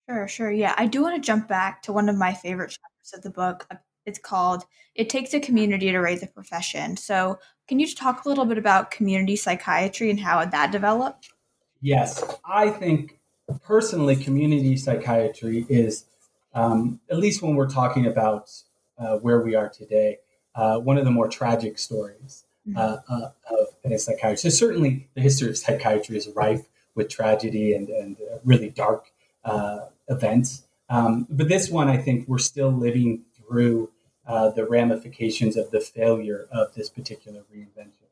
Sure, sure. Yeah, I do want to jump back to one of my favorite chapters of the book. It's called It Takes a Community to Raise a Profession. So, can you talk a little bit about community psychiatry and how that developed? Yes, I think personally, community psychiatry is, um, at least when we're talking about uh, where we are today, uh, one of the more tragic stories mm-hmm. uh, uh of psychiatry. So certainly, the history of psychiatry is rife with tragedy and, and uh, really dark uh, events. Um, but this one, I think, we're still living through the ramifications of the failure of this particular reinvention.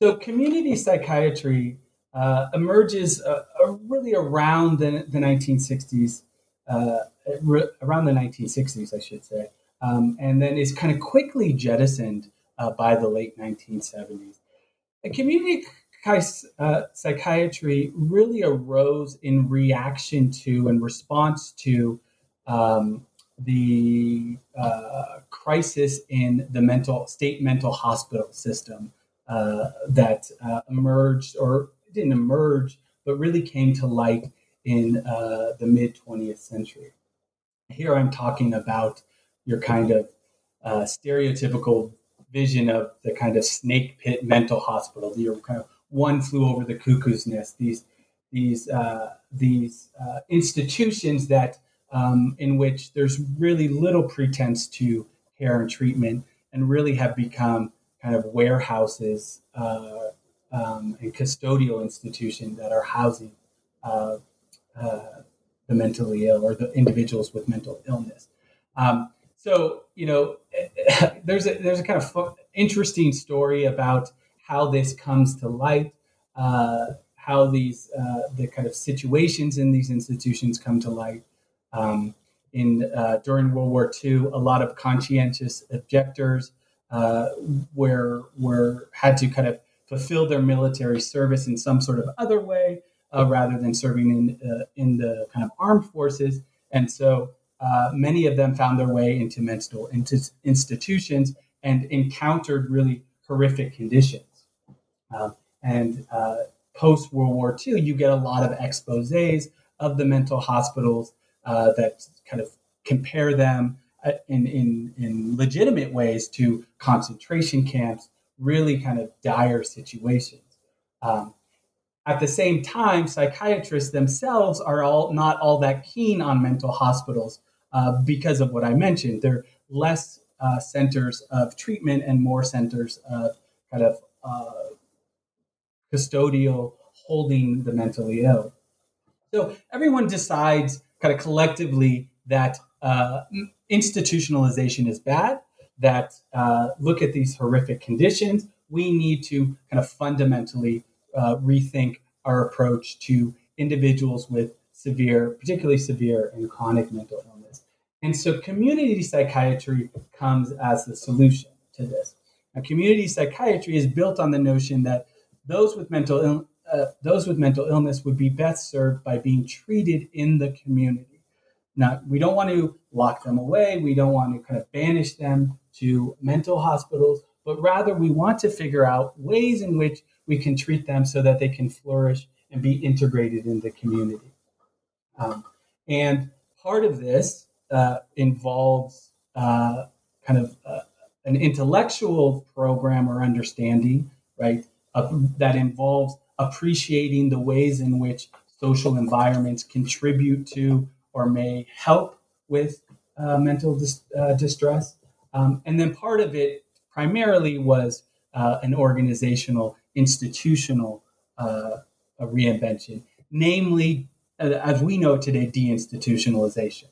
So, community psychiatry uh, emerges uh, uh really around the, the 1960s, uh, re- around the 1960s, I should say, um, and then is kind of quickly jettisoned uh, by the late 1970s. And community uh, psychiatry really arose in reaction to and response to um, the uh, crisis in the mental state mental hospital system uh, that uh, emerged or didn't emerge, but really came to light in uh, the mid 20th century. Here I'm talking about your kind of uh, stereotypical vision of the kind of snake pit mental hospital, your kind of one flew over the cuckoo's nest. These these uh, these institutions that um, in which there's really little pretense to care and treatment, and really have become kind of warehouses uh, um, and custodial institutions that are housing uh, uh, the mentally ill or the individuals with mental illness. Um, so you know, there's a there's a kind of interesting story about how this comes to light, uh, how these uh, the kind of situations in these institutions come to light. Um, in uh, during World War II, a lot of conscientious objectors uh, were were had to kind of fulfill their military service in some sort of other way uh, rather than serving in uh, in the kind of armed forces, and so. many of them found their way into mental into institutions and encountered really horrific conditions. Um, and uh, post World War II, you get a lot of exposes of the mental hospitals uh, that kind of compare them uh, in, in, in legitimate ways to concentration camps, really kind of dire situations. Um, at the same time, psychiatrists themselves are all not all that keen on mental hospitals uh, because of what I mentioned. They're less uh, centers of treatment and more centers of kind of uh, custodial holding the mentally ill. So everyone decides kind of collectively that uh, institutionalization is bad, that uh, look at these horrific conditions, we need to kind of fundamentally uh, rethink our approach to individuals with severe, particularly severe and chronic mental illness. And so community psychiatry comes as the solution to this. Now, community psychiatry is built on the notion that those with mental Ill- uh, those with mental illness would be best served by being treated in the community. Now, we don't want to lock them away. We don't want to kind of banish them to mental hospitals, but rather we want to figure out ways in which we can treat them so that they can flourish and be integrated in the community. Um, and part of this uh, involves uh, kind of uh, an intellectual program or understanding, right? that involves appreciating the ways in which social environments contribute to or may help with uh, mental dis- uh, distress. Um, and then part of it primarily was uh, an organizational, institutional uh, reinvention, namely, uh, as we know today, deinstitutionalization.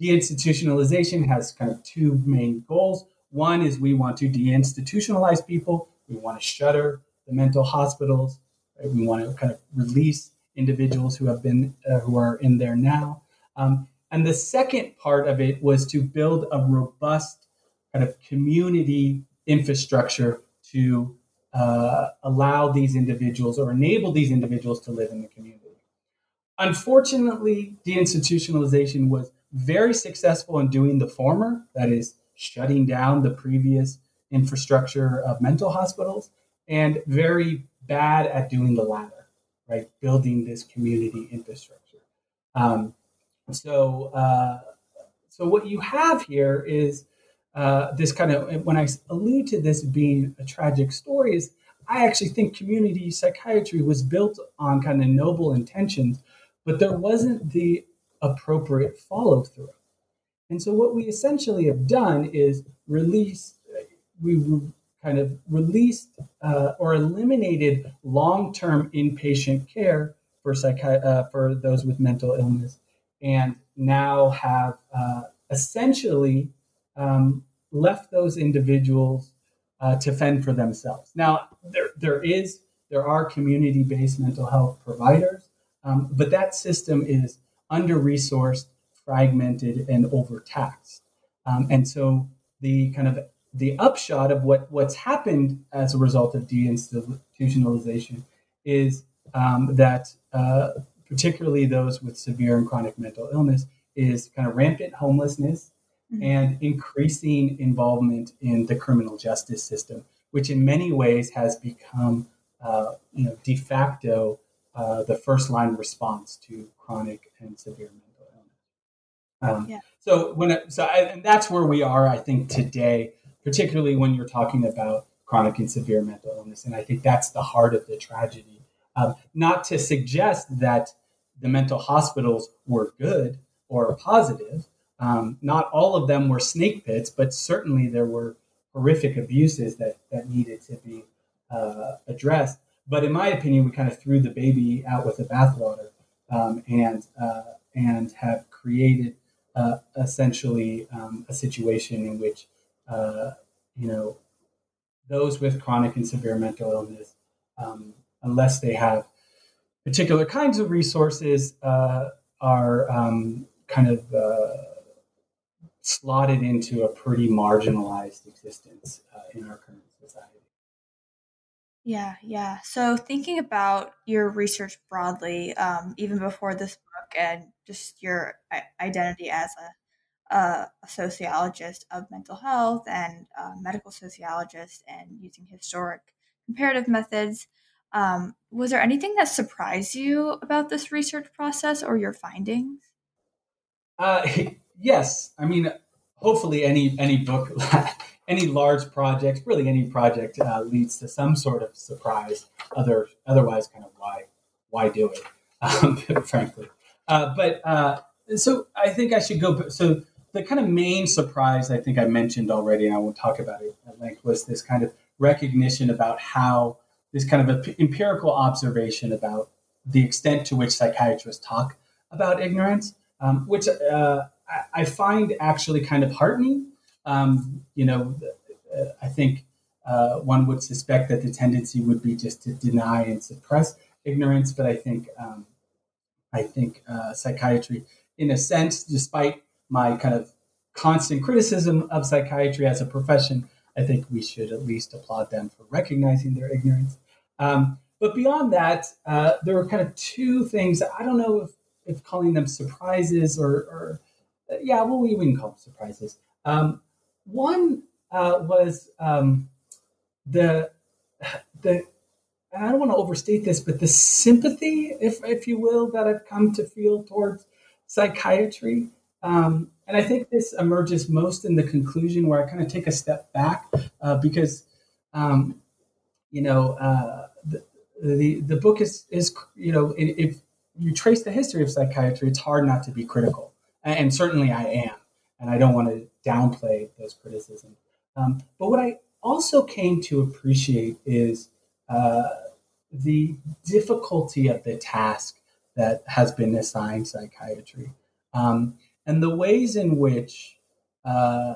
Deinstitutionalization has kind of two main goals. One is we want to deinstitutionalize people, we want to shutter the mental hospitals. We want to kind of release individuals who have been uh, who are in there now. Um, and the second part of it was to build a robust kind of community infrastructure to uh, allow these individuals or enable these individuals to live in the community. Unfortunately, deinstitutionalization was very successful in doing the former, that is, shutting down the previous infrastructure of mental hospitals, and very bad at doing the latter, right? Building this community infrastructure. Um, so, uh, so what you have here is uh, this kind of when I allude to this being a tragic story, is I actually think community psychiatry was built on kind of noble intentions, but there wasn't the appropriate follow through. And so, what we essentially have done is release, we kind of released uh, or eliminated long-term inpatient care for psychi- uh, for those with mental illness, and now have uh, essentially um, left those individuals uh, to fend for themselves. Now, there, there is there are community-based mental health providers, um, but that system is under-resourced, fragmented, and overtaxed. Um, and so the kind of the upshot of what, what's happened as a result of deinstitutionalization is um, that uh, particularly those with severe and chronic mental illness is kind of rampant homelessness mm-hmm. and increasing involvement in the criminal justice system, which in many ways has become uh, you know, de facto uh, the first line response to chronic and severe mental illness. Um, yeah. So when it, so I, and that's where we are, I think today, particularly when you're talking about chronic and severe mental illness, and I think that's the heart of the tragedy. Um, not to suggest that the mental hospitals were good or positive. Um, not all of them were snake pits, but certainly there were horrific abuses that, that needed to be uh, addressed. But in my opinion, we kind of threw the baby out with the bathwater um, and uh, and have created uh, essentially um, a situation in which uh, you know those with chronic and severe mental illness, um, unless they have particular kinds of resources, uh, are um, kind of uh, slotted into a pretty marginalized existence in our current society. Yeah, yeah. So thinking about your research broadly, um, even before this book, and just your identity as a, a, a sociologist of mental health and a medical sociologist, and using historic comparative methods, um, was there anything that surprised you about this research process or your findings? Uh, yes, I mean, hopefully, any any book any large project, really any project, uh, leads to some sort of surprise. Other, otherwise, kind of why, why do it? Um, frankly, uh, but uh, so I think I should go. So the kind of main surprise I think I mentioned already, and I won't talk about it at length, was this kind of recognition about how this kind of empirical observation about the extent to which psychiatrists talk about ignorance, um, which uh, I, I, find actually kind of heartening. Um, you know, I think uh, one would suspect that the tendency would be just to deny and suppress ignorance, but I think um, I think uh, psychiatry, in a sense, despite my kind of constant criticism of psychiatry as a profession, I think we should at least applaud them for recognizing their ignorance. Um, but beyond that, uh, there were kind of two things. I don't know if, if calling them surprises or, or yeah, well, we wouldn't call them surprises. Um, one uh, was um, the the I don't want to overstate this, but the sympathy, if if you will, that I've come to feel towards psychiatry. Um, and I think this emerges most in the conclusion where I kind of take a step back uh, because, um, you know, uh, the, the, the book is is you know if you trace the history of psychiatry, it's hard not to be critical, and certainly I am, and I don't want to downplay those criticisms. Um, but what I also came to appreciate is uh, the difficulty of the task that has been assigned psychiatry um, and the ways in which uh,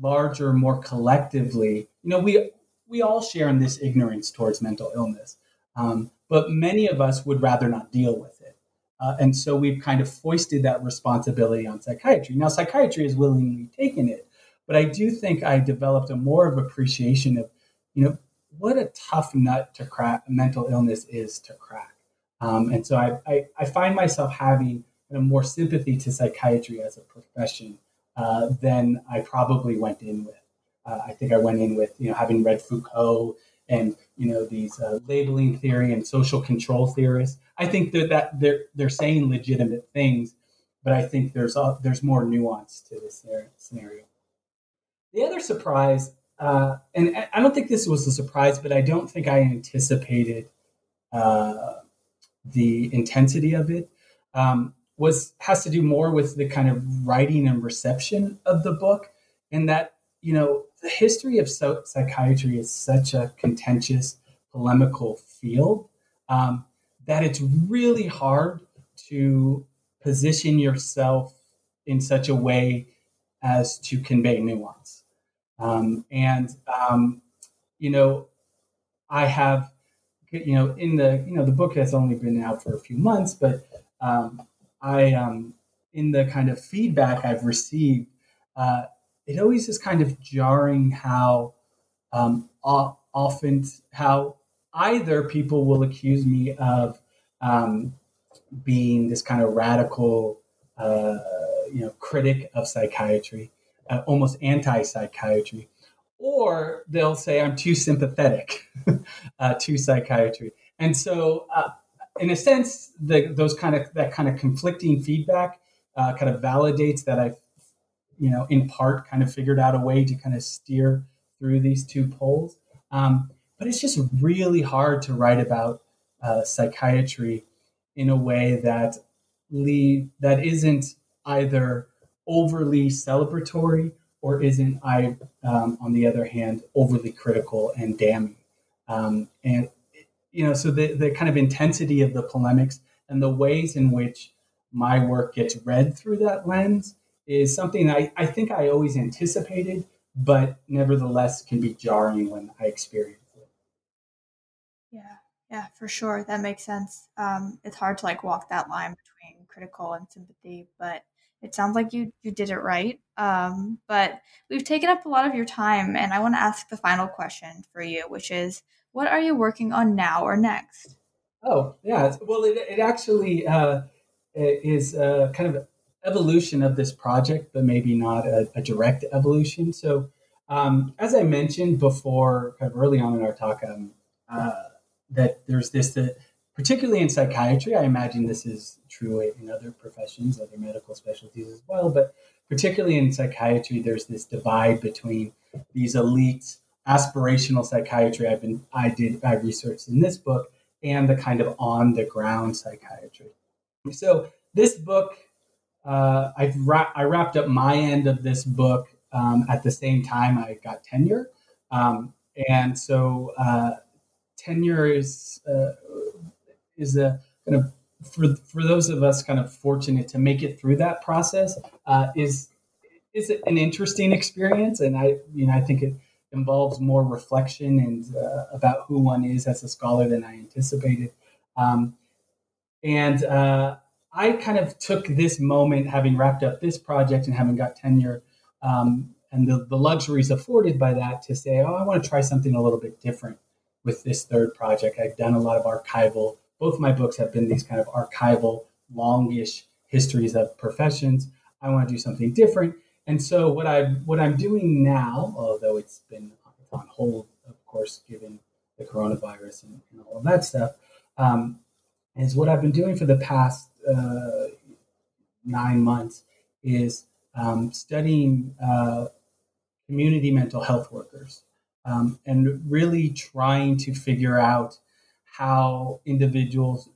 larger, more collectively, you know, we we all share in this ignorance towards mental illness, um, but many of us would rather not deal with it. Uh, and so we've kind of foisted that responsibility on psychiatry. Now, psychiatry has willingly taken it, but I do think I developed a more of appreciation of, you know, what a tough nut to crack mental illness is to crack. Um, and so I, I, I, find myself having a more sympathy to psychiatry as a profession uh, than I probably went in with. Uh, I think I went in with, you know, having read Foucault and you know these uh, labeling theory and social control theorists. I think that, that they're they're saying legitimate things, but I think there's a, there's more nuance to this scenario. The other surprise, uh, and I don't think this was a surprise, but I don't think I anticipated uh, the intensity of it. Um, was has to do more with the kind of writing and reception of the book, and that you know the history of so- psychiatry is such a contentious, polemical field um, that it's really hard to position yourself in such a way as to convey nuance. Um, and um, you know, I have you know in the you know the book has only been out for a few months, but um, I um, in the kind of feedback I've received, uh, it always is kind of jarring how um, often how either people will accuse me of um, being this kind of radical, uh, you know, critic of psychiatry, uh, almost anti-psychiatry, or they'll say I'm too sympathetic uh, to psychiatry. And so, uh, in a sense, the, those kind of that kind of conflicting feedback uh, kind of validates that I've, you know, in part, kind of figured out a way to kind of steer through these two poles. Um, but it's just really hard to write about uh, psychiatry in a way that leave that isn't either overly celebratory or isn't I um, on the other hand overly critical and damning um, and you know so the, the kind of intensity of the polemics and the ways in which my work gets read through that lens is something I, I think I always anticipated but nevertheless can be jarring when I experience it. Yeah, yeah, for sure. That makes sense. Um, it's hard to like walk that line between critical and sympathy, but it sounds like you you did it right. Um, but we've taken up a lot of your time, and I want to ask the final question for you, which is, what are you working on now or next? Oh yeah, well, it, it actually uh, is uh, kind of evolution of this project, but maybe not a, a direct evolution. So, um, as I mentioned before, kind of early on in our talk, um, uh, that there's this that particularly in psychiatry, I imagine this is true in other professions, other medical specialties as well, but particularly in psychiatry, there's this divide between these elite aspirational psychiatry I've been I did I researched in this book and the kind of on the ground psychiatry. So this book uh, I ra- I wrapped up my end of this book um, at the same time I got tenure, um, and so uh, tenure is uh, is a kind of for for those of us kind of fortunate to make it through that process uh, is is an interesting experience, and I you know I think it involves more reflection and uh, about who one is as a scholar than I anticipated. Um, and uh, I kind of took this moment, having wrapped up this project and having got tenure, um, and the, the luxuries afforded by that, to say, oh, I want to try something a little bit different with this third project. I've done a lot of archival. Both my books have been these kind of archival, longish histories of professions. I want to do something different. And so what I what I'm doing now, although it's been on hold, of course, given the coronavirus and, and all of that stuff, um, is what I've been doing for the past uh, nine months is um, studying uh, community mental health workers um, and really trying to figure out how individuals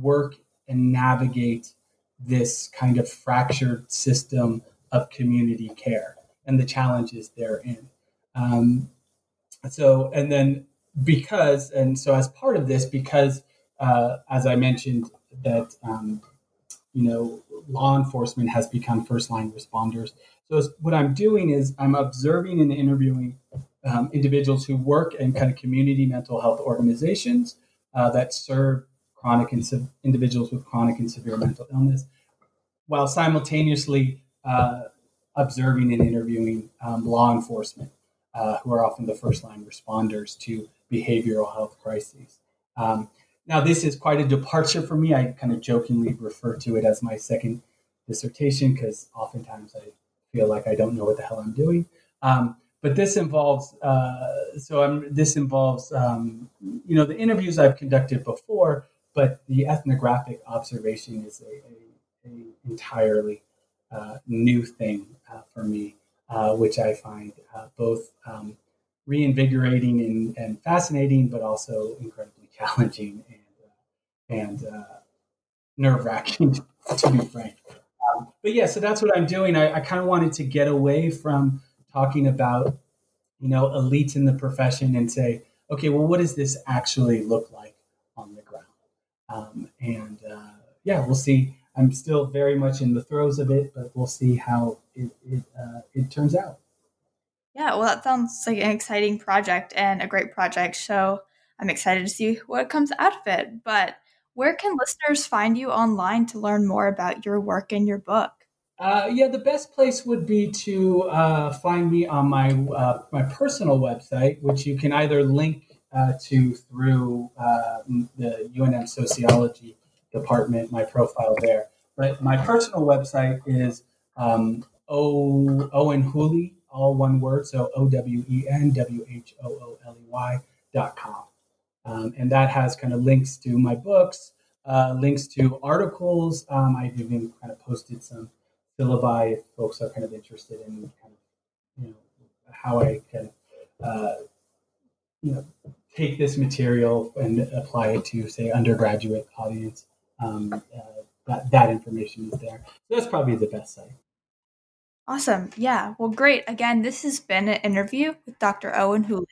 work and navigate this kind of fractured system of community care and the challenges therein. Um, so, and then because, and so as part of this, because uh, as I mentioned, that um, you know, law enforcement has become first line responders. So what I'm doing is I'm observing and interviewing um, individuals who work in kind of community mental health organizations uh, that serve chronic and individuals with chronic and severe mental illness, while simultaneously uh, observing and interviewing um, law enforcement, uh, who are often the first line responders to behavioral health crises. Um, now, this is quite a departure for me. I kind of jokingly refer to it as my second dissertation because oftentimes I feel like I don't know what the hell I'm doing. Um, but this involves, uh, so I'm, this involves, um, you know, the interviews I've conducted before, but the ethnographic observation is a, a, a entirely new thing uh, for me, uh, which I find uh, both um, reinvigorating and, and fascinating, but also incredibly challenging and uh, nerve wracking, to be frank. Um, but yeah, so that's what I'm doing. I, I kind of wanted to get away from talking about, you know, elites in the profession and say, okay, well, what does this actually look like on the ground? Um, and uh, yeah, we'll see. I'm still very much in the throes of it, but we'll see how it it, uh, it turns out. Yeah, well, that sounds like an exciting project and a great project. So I'm excited to see what comes out of it. But where can listeners find you online to learn more about your work and your book? Uh, yeah, the best place would be to uh, find me on my uh, my personal website, which you can either link uh, to through uh, the UNM Sociology Department, my profile there. But my personal website is um, o- Owen Whooley, all one word, so O W E N W H O O L E Y dot com. Um, and that has kind of links to my books, uh, links to articles. Um, I've even kind of posted some syllabi if folks are kind of interested in kind of, you know, how I can, uh, you know, take this material and apply it to, say, undergraduate audience. Um, uh, that, that information is there. So that's probably the best site. Awesome. Yeah. Well, great. Again, this has been an interview with Dr. Owen Whooley,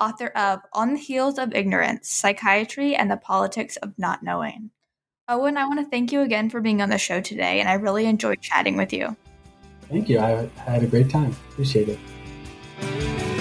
author of On the Heels of Ignorance Psychiatry and the Politics of Not Knowing. Owen, I want to thank you again for being on the show today, and I really enjoyed chatting with you. Thank you. I had a great time. Appreciate it.